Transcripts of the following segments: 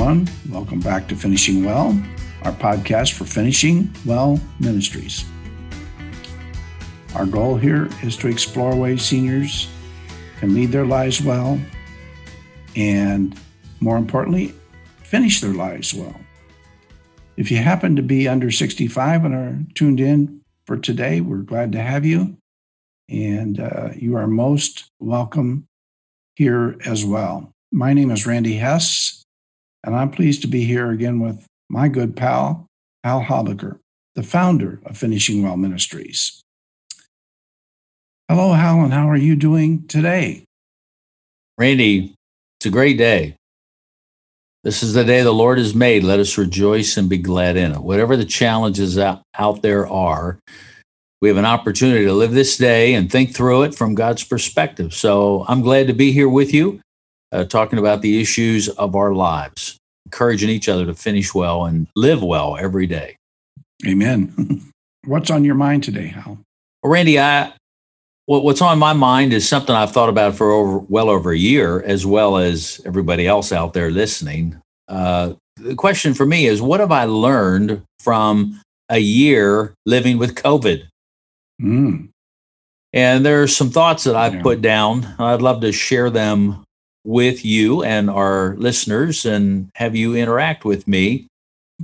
everyone. Welcome back to Finishing Well, our podcast for Finishing Well Ministries. Our goal here is to explore ways seniors can lead their lives well and, more importantly, finish their lives well. If you happen to be under 65 and are tuned in for today, we're glad to have you. And uh, you are most welcome here as well. My name is Randy Hess, and I'm pleased to be here again with my good pal, Hal Habecker, the founder of Finishing Well Ministries. Hello, Hal, and how are you doing today? Randy, it's a great day. This is the day the Lord has made. Let us rejoice and be glad in it. Whatever the challenges out there are, we have an opportunity to live this day and think through it from God's perspective. So I'm glad to be here with you uh, talking about the issues of our lives, encouraging each other to finish well and live well every day. Amen. What's on your mind today, Hal? Well, Randy, I, what's on my mind is something I've thought about for over, well over a year, as well as everybody else out there listening. Uh, the question for me is what have I learned from a year living with COVID? Mm. And there are some thoughts that I've yeah. put down. I'd love to share them with you and our listeners and have you interact with me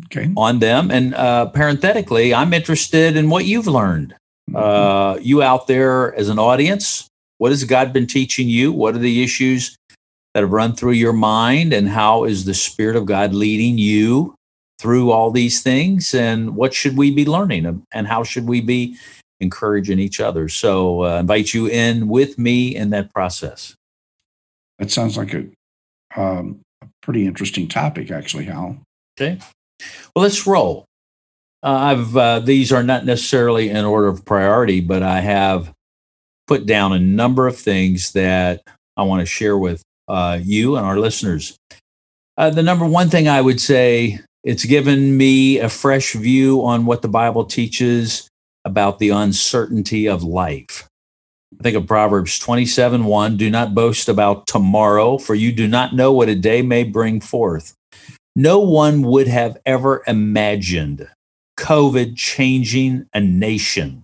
okay. on them. And uh, parenthetically, I'm interested in what you've learned. Mm-hmm. Uh, you out there as an audience, what has God been teaching you? What are the issues that have run through your mind? And how is the Spirit of God leading you through all these things? And what should we be learning? And how should we be encouraging each other? So, uh, invite you in with me in that process. That sounds like a, um, a pretty interesting topic, actually, Hal. Okay. Well, let's roll. Uh, I've uh, these are not necessarily in order of priority, but I have put down a number of things that I want to share with uh, you and our listeners. Uh, the number one thing I would say it's given me a fresh view on what the Bible teaches about the uncertainty of life. I think of Proverbs 27 1 Do not boast about tomorrow, for you do not know what a day may bring forth. No one would have ever imagined COVID changing a nation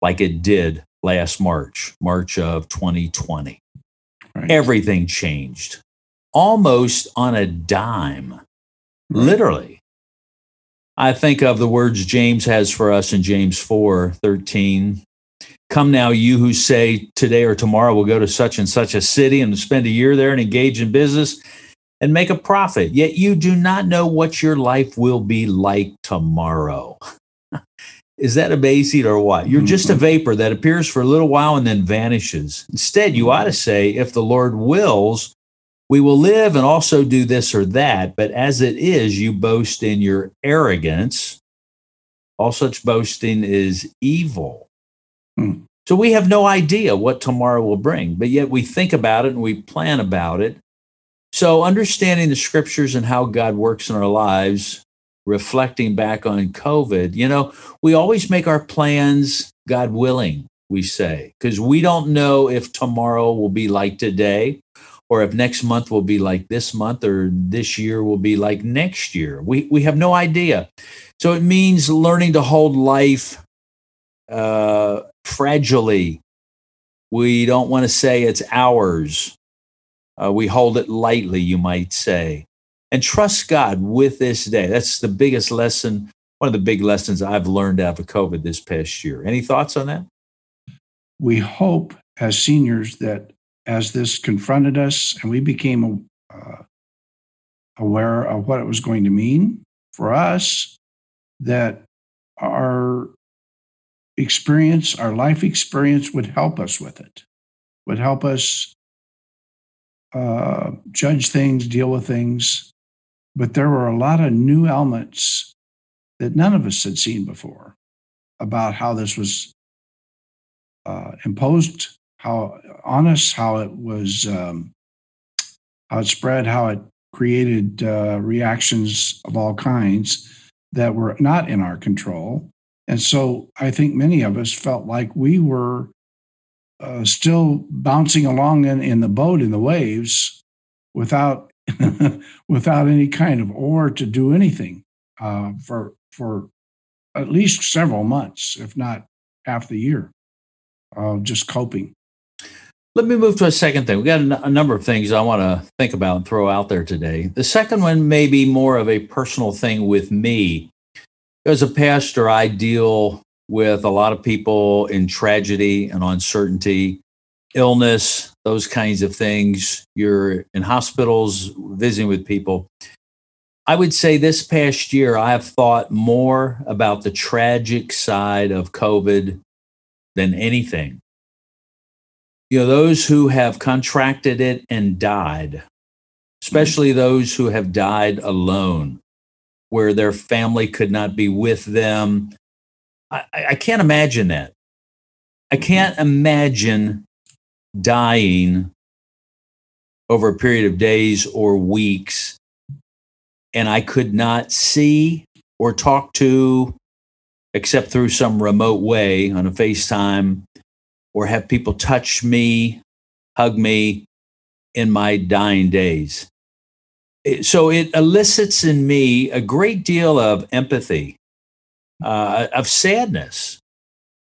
like it did last March, March of 2020. Right. Everything changed almost on a dime, right. literally. I think of the words James has for us in James 4 13 Come now, you who say today or tomorrow we'll go to such and such a city and spend a year there and engage in business and make a profit, yet you do not know what your life will be like tomorrow. Is that a base amazing or what? You're just a mm-hmm. vapor that appears for a little while and then vanishes. Instead, you ought to say, if the Lord wills, we will live and also do this or that. But as it is, you boast in your arrogance. All such boasting is evil. Hmm. So we have no idea what tomorrow will bring, but yet we think about it and we plan about it. So understanding the scriptures and how God works in our lives, reflecting back on COVID, you know, we always make our plans God willing, we say, because we don't know if tomorrow will be like today or if next month will be like this month or this year will be like next year. We, we have no idea. So it means learning to hold life uh, fragilely. We don't want to say it's ours. Uh, we hold it lightly, you might say. And trust God with this day. That's the biggest lesson, one of the big lessons I've learned out of COVID this past year. Any thoughts on that? We hope as seniors that as this confronted us and we became uh, aware of what it was going to mean for us, that our experience, our life experience would help us with it, would help us uh, judge things, deal with things. But there were a lot of new elements that none of us had seen before about how this was uh, imposed, how on us, how it was, um, how it spread, how it created uh, reactions of all kinds that were not in our control. And so I think many of us felt like we were uh, still bouncing along in, in the boat in the waves without without any kind of oar to do anything uh, for for at least several months, if not half the year, of just coping. Let me move to a second thing. We got a, n- a number of things I want to think about and throw out there today. The second one may be more of a personal thing with me. As a pastor, I deal with a lot of people in tragedy and uncertainty, illness, those kinds of things. You're in hospitals visiting with people. I would say this past year, I have thought more about the tragic side of COVID than anything you know, those who have contracted it and died, mm-hmm. especially those who have died alone, where their family could not be with them. I, I can't imagine that. I mm-hmm. can't imagine dying over a period of days or weeks and I could not see or talk to except through some remote way on a FaceTime or have people touch me, hug me in my dying days. So it elicits in me a great deal of empathy, uh, of sadness.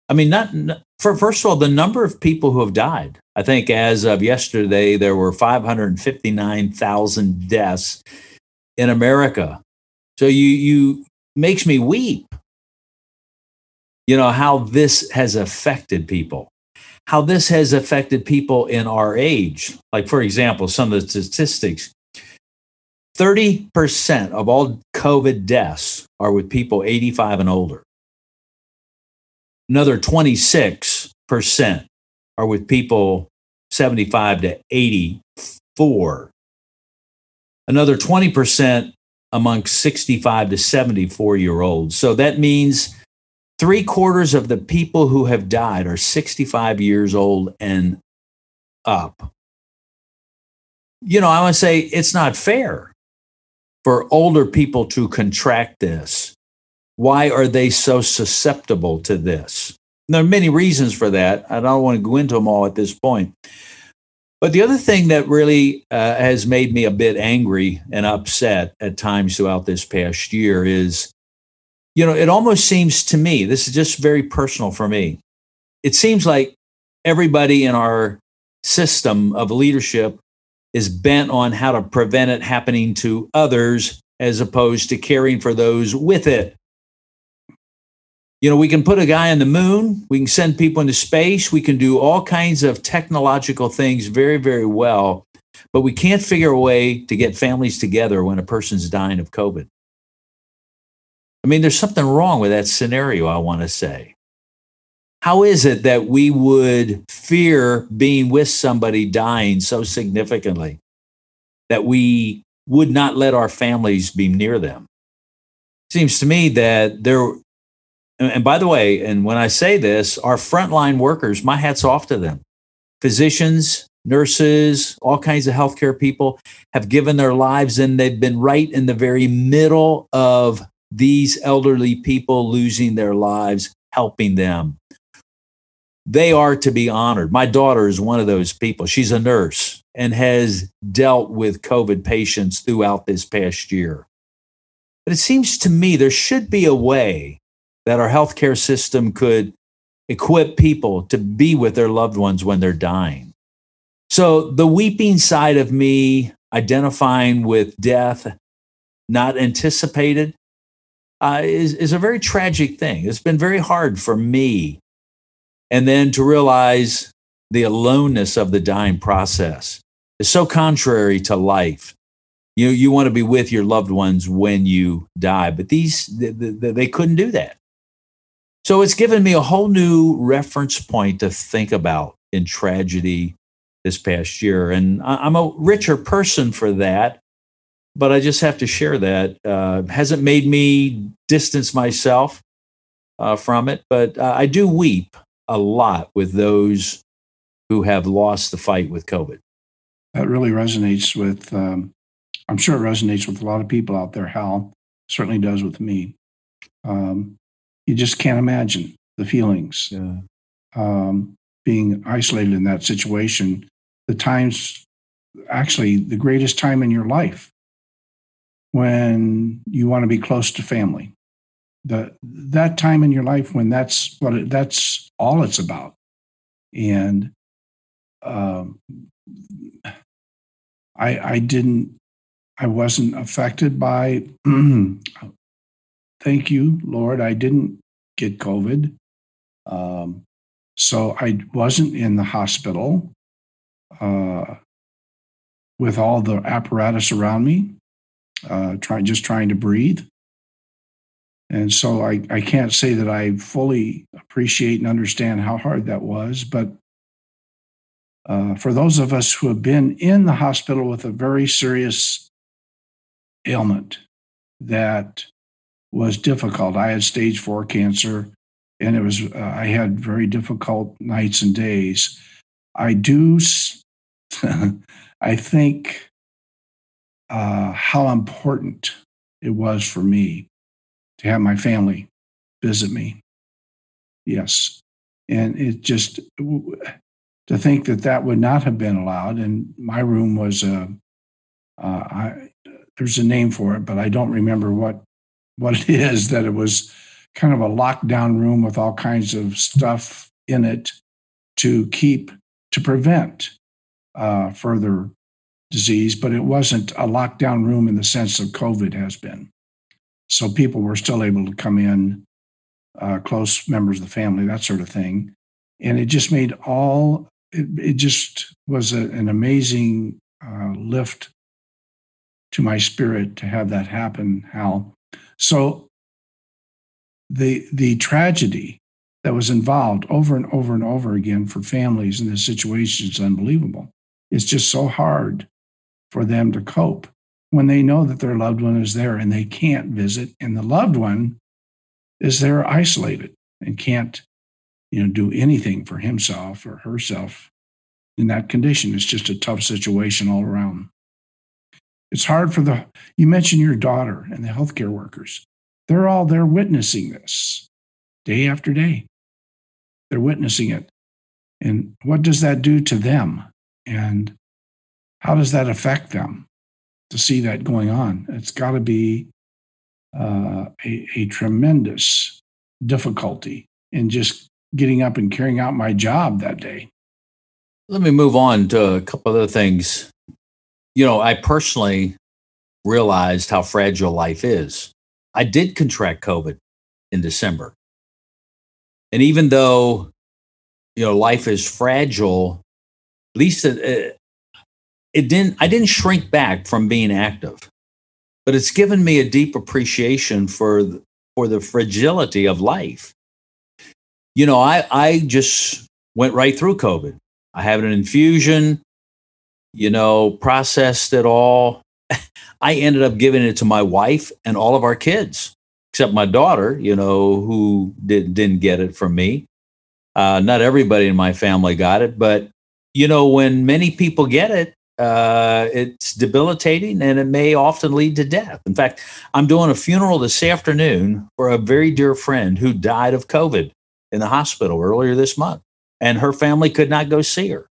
I mean, not, for first of all, the number of people who have died. I think as of yesterday, there were 559,000 deaths in America. So you you makes me weep. You know how this has affected people how this has affected people in our age. Like, for example, some of the statistics 30% of all COVID deaths are with people 85 and older. Another 26% are with people 75 to 84. Another 20% among 65 to 74 year olds. So that means Three quarters of the people who have died are 65 years old and up. You know, I want to say it's not fair for older people to contract this. Why are they so susceptible to this? there are many reasons for that. I don't want to go into them all at this point. But the other thing that really uh, has made me a bit angry and upset at times throughout this past year is you know, it almost seems to me, this is just very personal for me. It seems like everybody in our system of leadership is bent on how to prevent it happening to others as opposed to caring for those with it. You know, we can put a guy on the moon, we can send people into space, we can do all kinds of technological things very, very well, but we can't figure a way to get families together when a person's dying of COVID. I mean, there's something wrong with that scenario, I want to say. How is it that we would fear being with somebody dying so significantly that we would not let our families be near them? Seems to me that there, and by the way, and when I say this, our frontline workers, my hat's off to them. Physicians, nurses, all kinds of healthcare people have given their lives and they've been right in the very middle of these elderly people losing their lives, helping them. They are to be honored. My daughter is one of those people. She's a nurse and has dealt with COVID patients throughout this past year. But it seems to me there should be a way that our healthcare system could equip people to be with their loved ones when they're dying. So the weeping side of me, identifying with death, not anticipated, uh, is, is a very tragic thing. It's been very hard for me. And then to realize the aloneness of the dying process is so contrary to life. You, you want to be with your loved ones when you die, but these, they, couldn't do that. So it's given me a whole new reference point to think about in tragedy this past year. And I'm a richer person for that but I just have to share that. Uh, hasn't made me distance myself uh, from it, but uh, I do weep a lot with those who have lost the fight with COVID. That really resonates with, um, I'm sure it resonates with a lot of people out there. Hal certainly does with me. Um, you just can't imagine the feelings. Yeah. Um, being isolated in that situation, the times actually the greatest time in your life when you want to be close to family. The, that time in your life when that's what it, that's all it's about. And um, I, I didn't, I wasn't affected by, thank you, Lord, I didn't get COVID. Um, so I wasn't in the hospital uh, with all the apparatus around me, uh, trying just trying to breathe. And so I, I can't say that I fully appreciate and understand how hard that was, but uh, for those of us who have been in the hospital with a very serious ailment that was difficult. I had stage four cancer, and it was uh, I had very difficult nights and days. I do, I think, uh, how important it was for me to have my family visit me. Yes, and it just to think that that would not have been allowed. And my room was a, uh, I, there's a name for it, but I don't remember what what it is. That it was kind of a lockdown room with all kinds of stuff in it to keep to prevent uh, further disease, but it wasn't a lockdown room in the sense of COVID has been. So people were still able to come in, uh, close members of the family, that sort of thing. And it just made all it, it just was a, an amazing uh, lift to my spirit to have that happen, Hal. So the the tragedy that was involved over and over and over again for families in this situation is unbelievable. It's just so hard for them to cope when they know that their loved one is there and they can't visit, and the loved one is there isolated and can't you know, do anything for himself or herself in that condition. It's just a tough situation all around. It's hard for the, you mentioned your daughter and the healthcare workers. They're all there witnessing this day after day. They're witnessing it. And what does that do to them? And how does that affect them to see that going on? It's got to be uh, a, a tremendous difficulty in just getting up and carrying out my job that day. Let me move on to a couple other things. You know, I personally realized how fragile life is. I did contract COVID in December. And even though, you know, life is fragile, at least it, it didn't, I didn't shrink back from being active, but it's given me a deep appreciation for, for the fragility of life you know, I, I just went right through COVID. I had an infusion, you know, processed it all. I ended up giving it to my wife and all of our kids, except my daughter, you know, who did, didn't get it from me. Uh, not everybody in my family got it, but, you know, when many people get it, uh, it's debilitating and it may often lead to death. In fact, I'm doing a funeral this afternoon for a very dear friend who died of COVID in the hospital earlier this month, and her family could not go see her.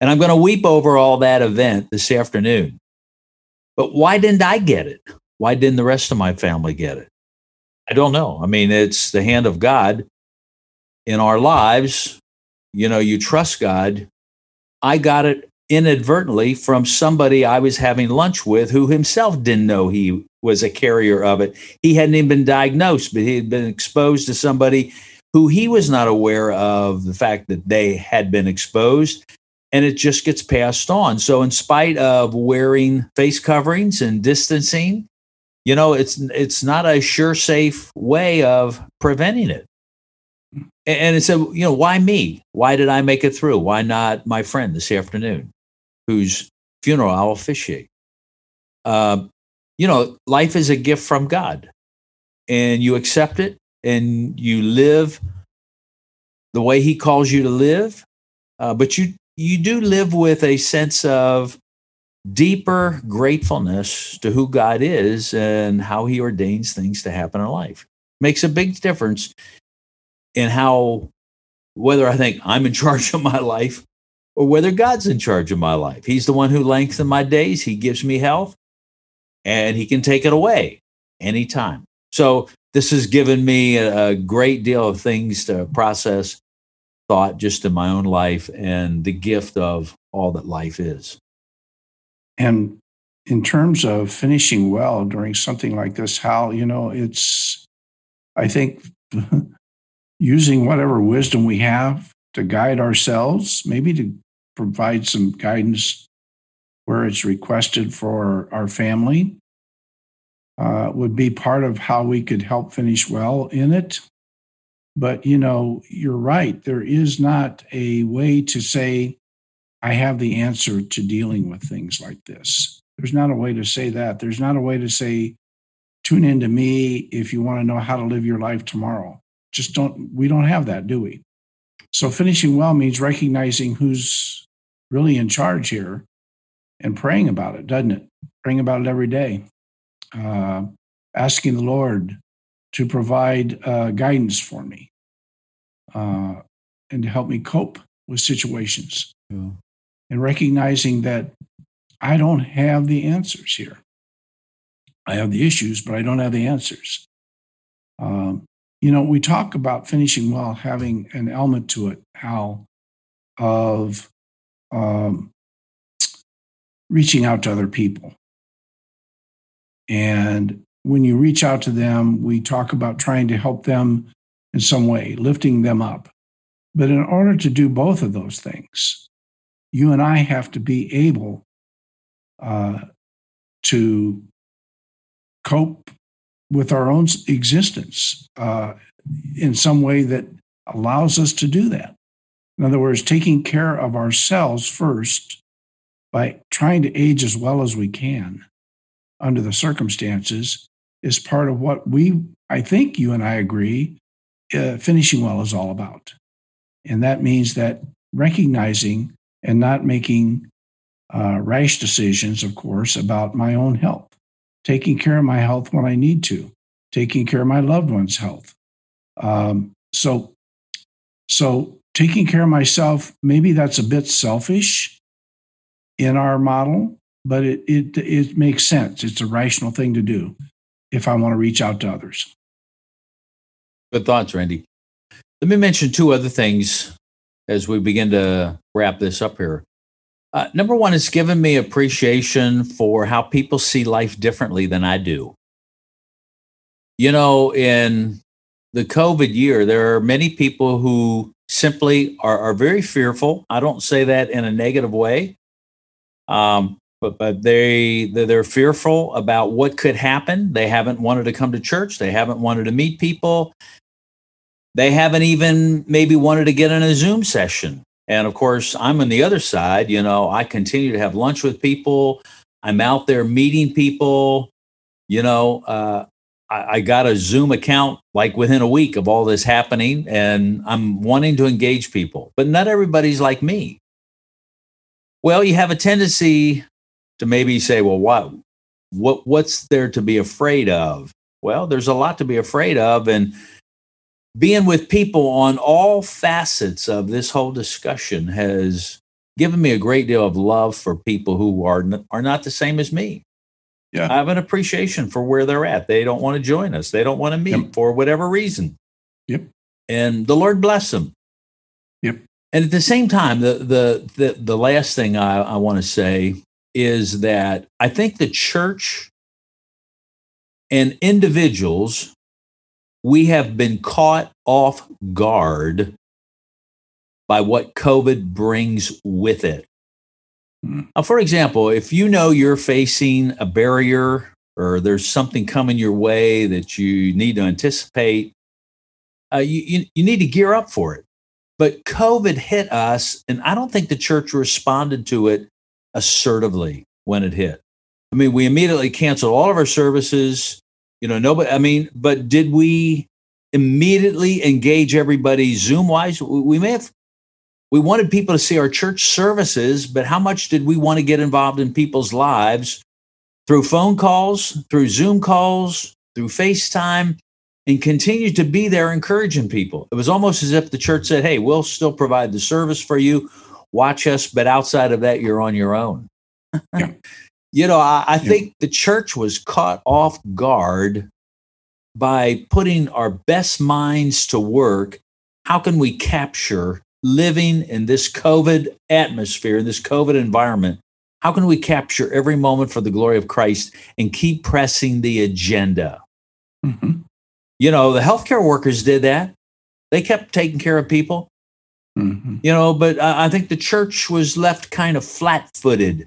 And I'm going to weep over all that event this afternoon. But why didn't I get it? Why didn't the rest of my family get it? I don't know. I mean, it's the hand of God in our lives. You know, you trust God. I got it inadvertently from somebody I was having lunch with who himself didn't know he was a carrier of it. He hadn't even been diagnosed, but he had been exposed to somebody who he was not aware of the fact that they had been exposed and it just gets passed on. So in spite of wearing face coverings and distancing, you know, it's it's not a sure safe way of preventing it. And it said, you know, why me? Why did I make it through? Why not my friend this afternoon, whose funeral I'll officiate? Uh, you know, life is a gift from God, and you accept it and you live the way he calls you to live uh, but you you do live with a sense of deeper gratefulness to who god is and how he ordains things to happen in life makes a big difference in how whether i think i'm in charge of my life or whether God's in charge of my life. He's the one who lengthens my days, He gives me health, and He can take it away anytime. So, this has given me a, great deal of things to process, thought just in my own life, and the gift of all that life is. And in terms of finishing well during something like this, Hal, you know, it's, I think, using whatever wisdom we have to guide ourselves, maybe to provide some guidance where it's requested for our family, uh, would be part of how we could help finish well in it. But, you know, you're right. There is not a way to say, I have the answer to dealing with things like this. There's not a way to say that. There's not a way to say, tune into me if you want to know how to live your life tomorrow. Just don't, we don't have that, do we? So finishing well means recognizing who's really in charge here and praying about it, doesn't it? Praying about it every day. Uh, asking the Lord to provide uh, guidance for me uh, and to help me cope with situations. Yeah. And recognizing that I don't have the answers here. I have the issues, but I don't have the answers. Um, you know, we talk about finishing well having an element to it, how of um, reaching out to other people. And when you reach out to them, we talk about trying to help them in some way, lifting them up. But in order to do both of those things, you and I have to be able uh, to cope with our own existence uh, in some way that allows us to do that. In other words, taking care of ourselves first by trying to age as well as we can under the circumstances is part of what we, I think you and I agree, uh, finishing well is all about. And that means that recognizing and not making uh, rash decisions, of course, about my own health, taking care of my health when I need to, taking care of my loved one's health. Um, so, so taking care of myself, maybe that's a bit selfish in our model, but it, it, it makes sense. It's a rational thing to do if I want to reach out to others. Good thoughts, Randy. Let me mention two other things as we begin to wrap this up here. Uh, number one, it's given me appreciation for how people see life differently than I do. You know, in the COVID year, there are many people who simply are, are very fearful. I don't say that in a negative way, um, but but they they're fearful about what could happen. They haven't wanted to come to church. They haven't wanted to meet people. They haven't even maybe wanted to get in a Zoom session and of course, I'm on the other side. You know, I continue to have lunch with people. I'm out there meeting people. You know, uh, I, I got a Zoom account like within a week of all this happening, and I'm wanting to engage people. But not everybody's like me. Well, you have a tendency to maybe say, well, what, what, what's there to be afraid of? Well, there's a lot to be afraid of. And being with people on all facets of this whole discussion has given me a great deal of love for people who are are not the same as me. Yeah. I have an appreciation for where they're at. They don't want to join us. They don't want to meet yep. for whatever reason. Yep. And the Lord bless them. Yep. And at the same time, the the the, the last thing I, I want to say is that I think the church and individuals we have been caught off guard by what COVID brings with it. Now, for example, if you know you're facing a barrier or there's something coming your way that you need to anticipate, uh, you, you, you need to gear up for it. But COVID hit us, and I don't think the church responded to it assertively when it hit. I mean, we immediately canceled all of our services. You know, nobody, I mean, but did we immediately engage everybody Zoom wise? We may have, we wanted people to see our church services, but how much did we want to get involved in people's lives through phone calls, through Zoom calls, through FaceTime, and continue to be there encouraging people? It was almost as if the church said, Hey, we'll still provide the service for you. watch us, but outside of that, you're on your own. Yeah. you know, I, I Yeah. think the church was caught off guard by putting our best minds to work. How can we capture living in this COVID atmosphere, in this COVID environment? How can we capture every moment for the glory of Christ and keep pressing the agenda? Mhm. You know, the healthcare workers did that. They kept taking care of people, Mhm. you know, but I I think the church was left kind of flat footed.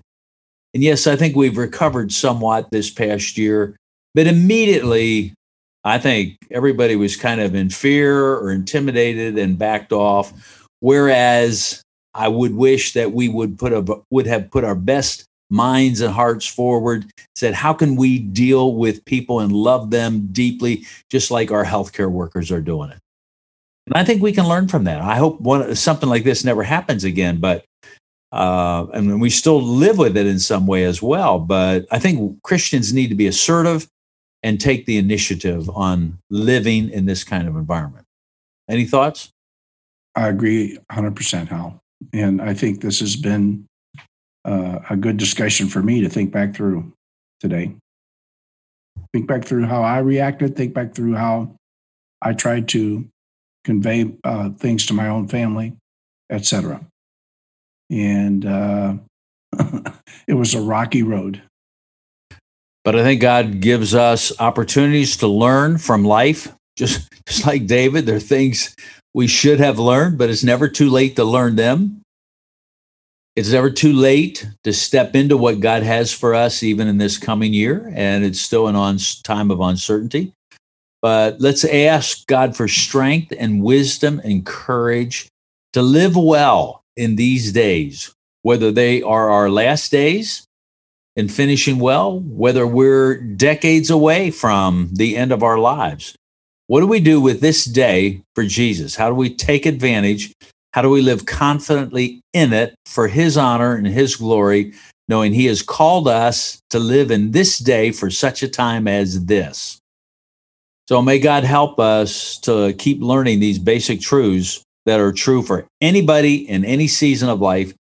And yes, I think we've recovered somewhat this past year, but immediately, I think everybody was kind of in fear or intimidated and backed off. Whereas I would wish that we would put a, would have put our best minds and hearts forward, said, how can we deal with people and love them deeply, just like our healthcare workers are doing it? And I think we can learn from that. I hope one something like this never happens again, but uh, and we still live with it in some way as well. But I think Christians need to be assertive and take the initiative on living in this kind of environment. Any thoughts? I agree 100%, Hal. And I think this has been uh, a good discussion for me to think back through today. Think back through how I reacted, think back through how I tried to convey uh, things to my own family, etc. And uh, it was a rocky road. But I think God gives us opportunities to learn from life. Just, just like David, there are things we should have learned, but it's never too late to learn them. It's never too late to step into what God has for us, even in this coming year. And it's still an on time of uncertainty. But let's ask God for strength and wisdom and courage to live well in these days, whether they are our last days and finishing well, whether we're decades away from the end of our lives. What do we do with this day for Jesus? How do we take advantage? How do we live confidently in it for his honor and his glory, knowing he has called us to live in this day for such a time as this? So may God help us to keep learning these basic truths that are true for anybody in any season of life,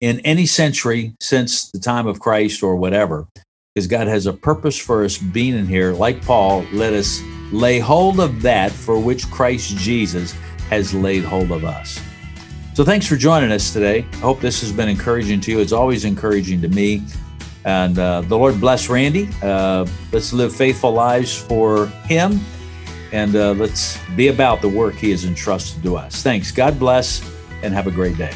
in any century since the time of Christ or whatever. Because God has a purpose for us being in here. Like Paul, let us lay hold of that for which Christ Jesus has laid hold of us. So thanks for joining us today. I hope this has been encouraging to you. It's always encouraging to me. And uh, the Lord bless Randy. Uh, let's live faithful lives for him. And uh, let's be about the work he has entrusted to us. Thanks. God bless and have a great day.